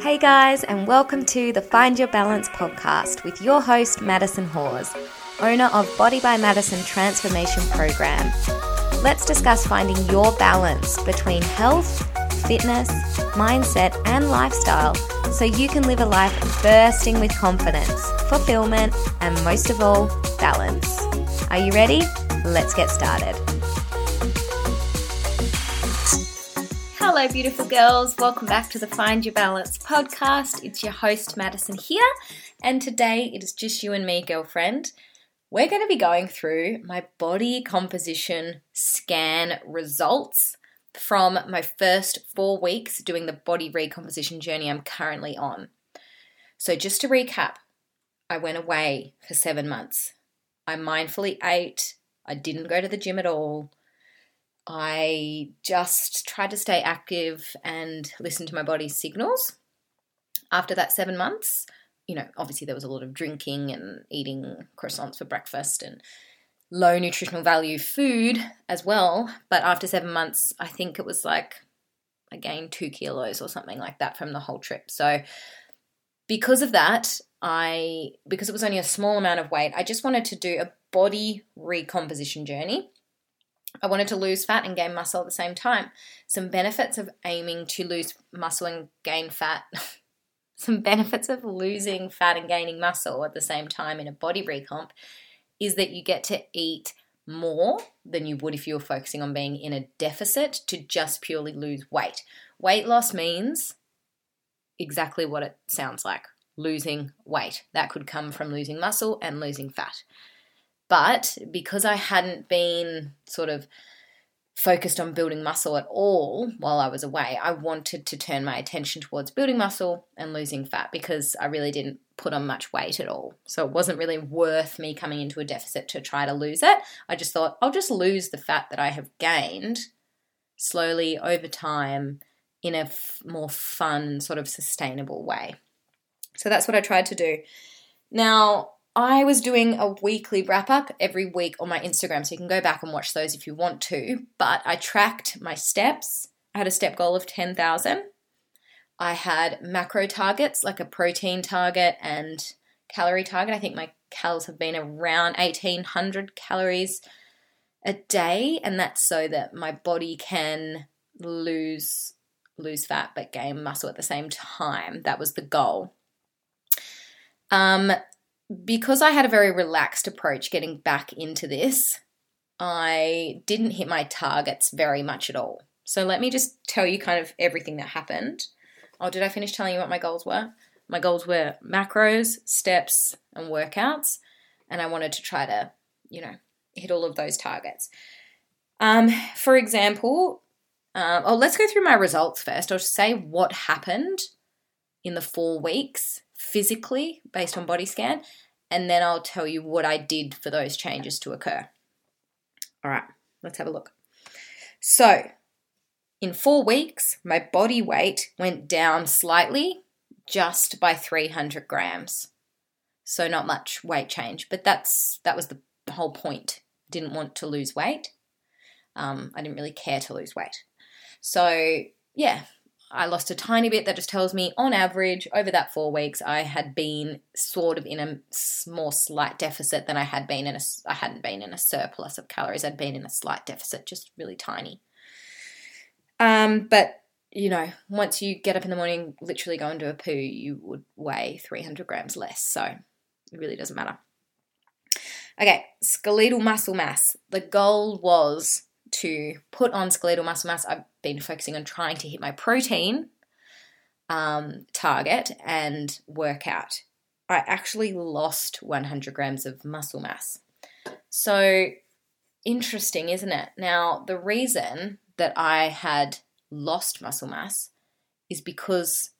Hey guys, and welcome to the Find Your Balance podcast with your host, Madison Hawes, owner of Body by Madison Transformation Program. Let's discuss finding your balance between health, fitness, mindset, and lifestyle so you can live a life bursting with confidence, fulfillment, and most of all, balance. Are you ready? Let's get started. Hello, beautiful girls. Welcome back to the Find Your Balance podcast. It's your host, Madison, here. And today it is just you and me, girlfriend. We're going to be going through my body composition scan results from my first four weeks doing the body recomposition journey I'm currently on. So, just to recap, I went away for seven months. I mindfully ate, I didn't go to the gym at all. I just tried to stay active and listen to my body's signals. After that seven months, you know, obviously there was a lot of drinking and eating croissants for breakfast and low nutritional value food as well. But after seven months, I think it was like I gained two kilos or something like that from the whole trip. So because of that, I because it was only a small amount of weight, I just wanted to do a body recomposition journey I wanted to lose fat and gain muscle at the same time. Some benefits of aiming to lose muscle and gain fat. Some benefits of losing fat and gaining muscle at the same time in a body recomp is that you get to eat more than you would if you were focusing on being in a deficit to just purely lose weight. Weight loss means exactly what it sounds like losing weight. That could come from losing muscle and losing fat. But because I hadn't been sort of focused on building muscle at all while I was away, I wanted to turn my attention towards building muscle and losing fat because I really didn't put on much weight at all. So it wasn't really worth me coming into a deficit to try to lose it. I just thought I'll just lose the fat that I have gained slowly over time in a f- more fun, sort of sustainable way. So that's what I tried to do. Now, I was doing a weekly wrap up every week on my Instagram, so you can go back and watch those if you want to. But I tracked my steps. I had a step goal of 10,000. I had macro targets like a protein target and calorie target. I think my calories have been around 1800 calories a day, and that's so that my body can lose lose fat but gain muscle at the same time. That was the goal. Um, because I had a very relaxed approach getting back into this, I didn't hit my targets very much at all. So let me just tell you kind of everything that happened. Oh, did I finish telling you what my goals were? My goals were macros, steps, and workouts. And I wanted to try to, you know, hit all of those targets. Um, for example, um, oh, let's go through my results first. I'll say what happened in the four weeks physically based on body scan, and then I'll tell you what I did for those changes to occur. All right, let's have a look. So, in four weeks, my body weight went down slightly, just by 300 grams. So not much weight change, but that's that was the whole point. Didn't want to lose weight. Um, I didn't really care to lose weight. So yeah, I lost a tiny bit. That just tells me, on average, over that four weeks, I had been sort of in a more slight deficit than I had been in a. I hadn't been in a surplus of calories. I'd been in a slight deficit, just really tiny. Um, but you know, once you get up in the morning, literally go into a poo, you would weigh 300 grams less. So it really doesn't matter. Okay, skeletal muscle mass. The goal was to put on skeletal muscle mass, I've been focusing on trying to hit my protein um, target and work out. I actually lost 100 grams of muscle mass. So interesting, isn't it? Now, the reason that I had lost muscle mass is because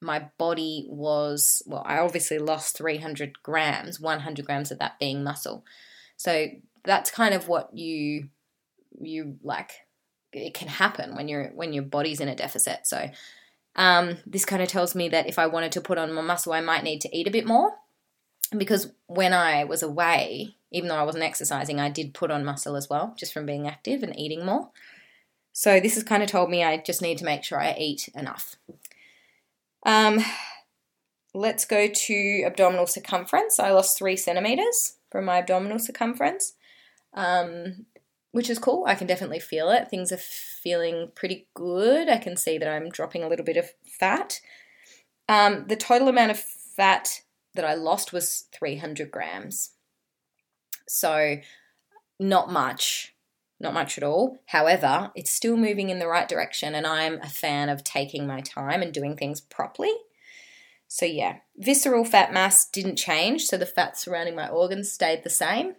my body was, well, I obviously lost 300 grams, 100 grams of that being muscle. So that's kind of what you you like it can happen when you're when your body's in a deficit. So um, this kind of tells me that if I wanted to put on more muscle, I might need to eat a bit more. Because when I was away, even though I wasn't exercising, I did put on muscle as well, just from being active and eating more. So this has kind of told me I just need to make sure I eat enough. Um, let's go to abdominal circumference. I lost three centimeters from my abdominal circumference, um, which is cool. I can definitely feel it. Things are feeling pretty good. I can see that I'm dropping a little bit of fat. Um, the total amount of fat that I lost was 300 grams. So, not much, not much at all. However, it's still moving in the right direction, and I'm a fan of taking my time and doing things properly. So, yeah, visceral fat mass didn't change, so the fat surrounding my organs stayed the same.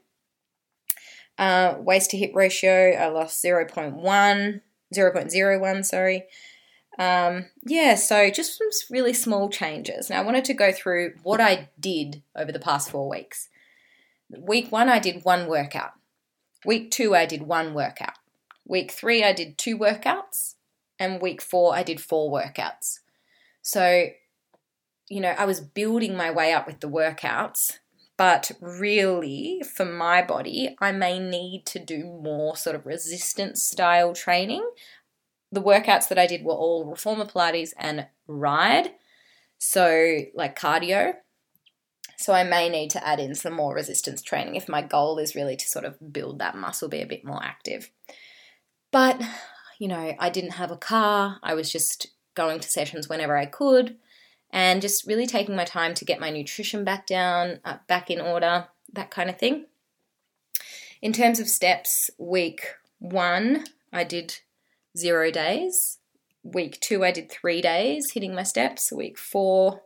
Uh, waist to hip ratio, I lost 0.1, 0.01, sorry. Um, yeah, so just some really small changes. Now, I wanted to go through what I did over the past four weeks. Week one, I did one workout. Week two, I did one workout. Week three, I did two workouts. And week four, I did four workouts. So, you know, I was building my way up with the workouts, but really, for my body, I may need to do more sort of resistance style training. The workouts that I did were all reformer Pilates and ride, so like cardio. So I may need to add in some more resistance training if my goal is really to sort of build that muscle, be a bit more active. But, you know, I didn't have a car. I was just going to sessions whenever I could and just really taking my time to get my nutrition back down, uh, back in order, that kind of thing. In terms of steps, week one, I did zero days. Week two, I did three days hitting my steps. Week four,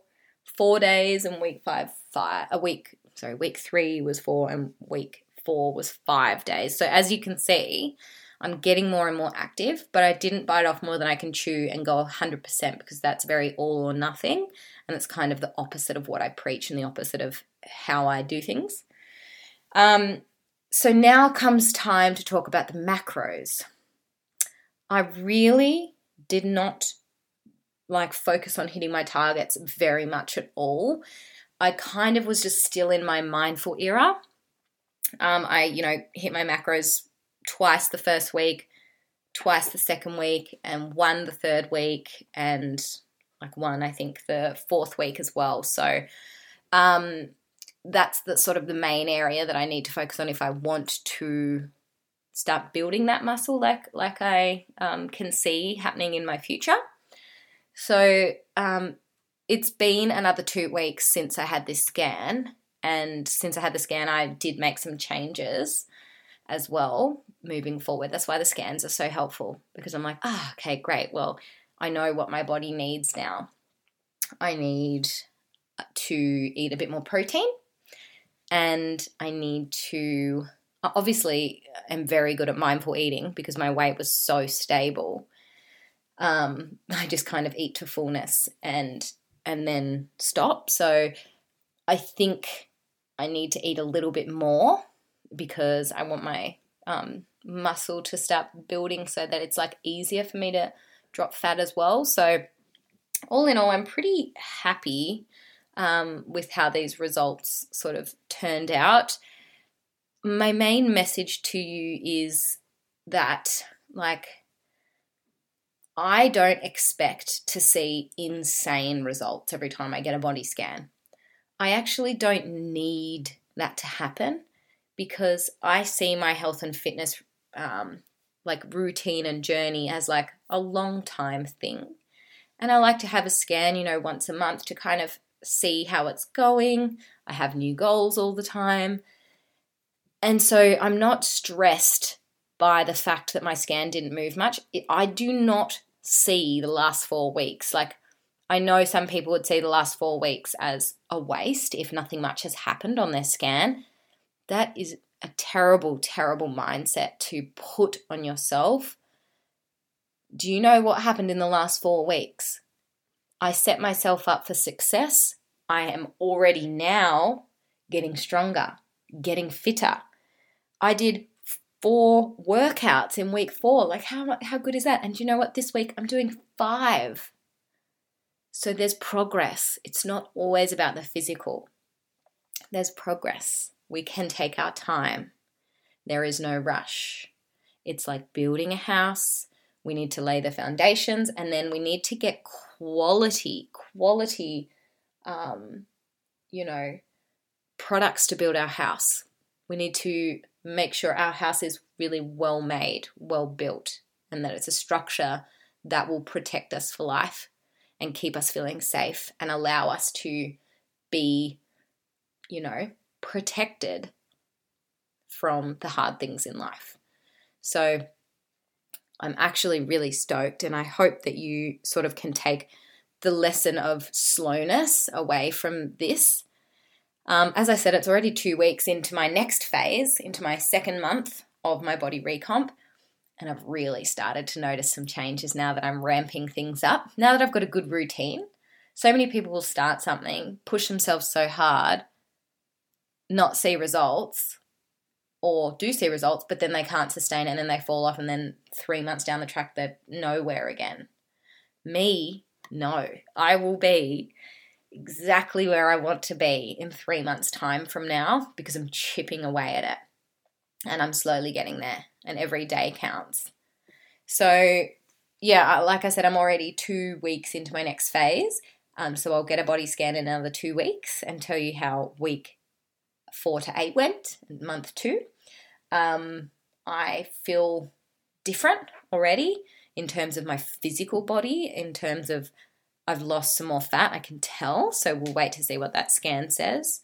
four days, and week five, five. A week, sorry, week three was four, and week four was five days. So as you can see, I'm getting more and more active, but I didn't bite off more than I can chew and go 100% because that's very all or nothing. And it's kind of the opposite of what I preach and the opposite of how I do things. Um, so now comes time to talk about the macros. I really did not like focus on hitting my targets very much at all. I kind of was just still in my mindful era. Um, I, you know, hit my macros twice the first week, twice the second week, and one the third week, and like one, I think, the fourth week as well. So, um, that's the sort of the main area that I need to focus on if I want to start building that muscle like like I um, can see happening in my future. So um, it's been another two weeks since I had this scan, and since I had the scan, I did make some changes as well moving forward. That's why the scans are so helpful because I'm like, ah, oh, okay, great. Well, I know what my body needs now. I need to eat a bit more protein and I need to obviously I'm very good at mindful eating because my weight was so stable. Um, I just kind of eat to fullness and and then stop. So I think I need to eat a little bit more because I want my um, muscle to start building so that it's like easier for me to drop fat as well. So, all in all, I'm pretty happy um, with how these results sort of turned out. My main message to you is that, like, I don't expect to see insane results every time I get a body scan. I actually don't need that to happen because I see my health and fitness um, like routine and journey as like a long time thing. And I like to have a scan, you know, once a month to kind of see how it's going. I have new goals all the time. And so I'm not stressed by the fact that my scan didn't move much. I do not see the last four weeks. Like, I know some people would see the last four weeks as a waste if nothing much has happened on their scan. That is a terrible, terrible mindset to put on yourself. Do you know what happened in the last four weeks? I set myself up for success. I am already now getting stronger, getting fitter. I did four workouts in week four. Like, how, how good is that? And you know what? This week I'm doing five. So there's progress. It's not always about the physical, there's progress. We can take our time. There is no rush. It's like building a house. we need to lay the foundations, and then we need to get quality, quality, um, you know, products to build our house. We need to make sure our house is really well made, well built, and that it's a structure that will protect us for life and keep us feeling safe and allow us to be, you know, protected from the hard things in life. So I'm actually really stoked, and I hope that you sort of can take the lesson of slowness away from this. Um, as I said, it's already two weeks into my next phase, into my second month of my body recomp. And I've really started to notice some changes now that I'm ramping things up. Now that I've got a good routine, so many people will start something, push themselves so hard, not see results, or do see results, but then they can't sustain it and then they fall off, and then three months down the track, they're nowhere again. Me, no. I will be exactly where I want to be in three months' time from now because I'm chipping away at it and I'm slowly getting there, and every day counts. So, yeah, like I said, I'm already two weeks into my next phase. Um, so I'll get a body scan in another two weeks and tell you how week four to eight went, month two. Um, I feel different already in terms of my physical body, in terms of I've lost some more fat, I can tell. So we'll wait to see what that scan says.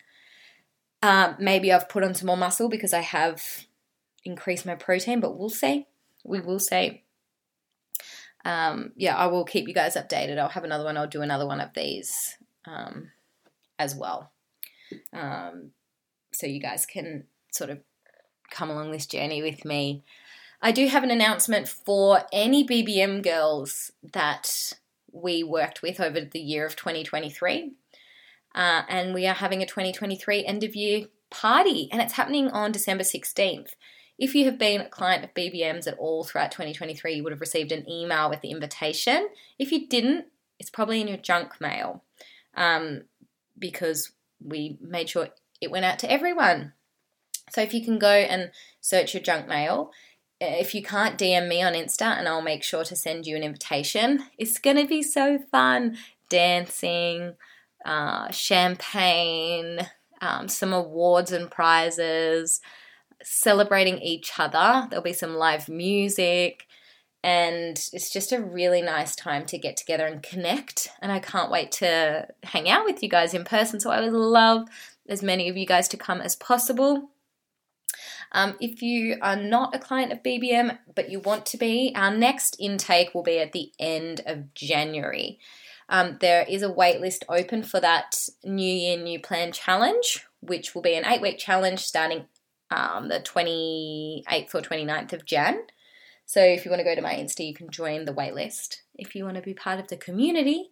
Um, maybe I've put on some more muscle because I have increased my protein, but we'll see. We will see. Um, yeah, I will keep you guys updated. I'll have another one. I'll do another one of these um, as well. Um, so you guys can sort of come along this journey with me. I do have an announcement for any BBM girls that we worked with over the year of 2023. Uh, and we are having a 2023 end of year party, and it's happening on December 16th. If you have been a client of BBMs at all throughout 2023, you would have received an email with the invitation. If you didn't, it's probably in your junk mail um, because we made sure it went out to everyone. So if you can go and search your junk mail, if you can't DM me on Insta, and I'll make sure to send you an invitation. It's going to be so fun dancing, uh, champagne, um, some awards and prizes, celebrating each other. There'll be some live music, and it's just a really nice time to get together and connect. And I can't wait to hang out with you guys in person. So I would love as many of you guys to come as possible. Um, if you are not a client of BBM but you want to be, our next intake will be at the end of January. Um, there is a waitlist open for that New Year, New Plan challenge, which will be an eight week challenge starting um, the 28th or 29th of Jan. So if you want to go to my Insta, you can join the waitlist. If you want to be part of the community,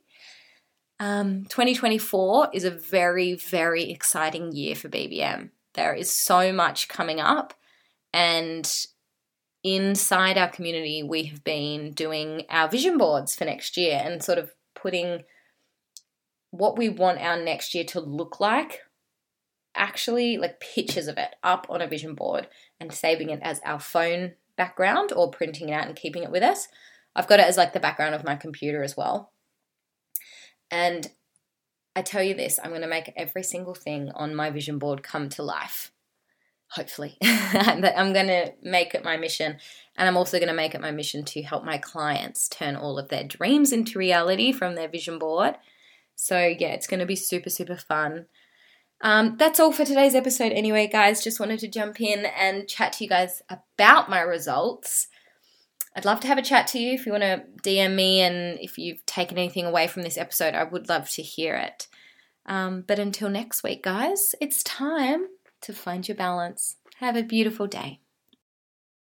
um, 2024 is a very, very exciting year for BBM. There is so much coming up, and inside our community, we have been doing our vision boards for next year and sort of putting what we want our next year to look like actually like pictures of it up on a vision board and saving it as our phone background or printing it out and keeping it with us. I've got it as like the background of my computer as well. And I tell you this, I'm going to make every single thing on my vision board come to life. Hopefully. I'm going to make it my mission. And I'm also going to make it my mission to help my clients turn all of their dreams into reality from their vision board. So, yeah, it's going to be super, super fun. Um, that's all for today's episode, anyway, guys. Just wanted to jump in and chat to you guys about my results. I'd love to have a chat to you if you want to DM me and if you've taken anything away from this episode, I would love to hear it. Um, but until next week, guys, it's time to find your balance. Have a beautiful day.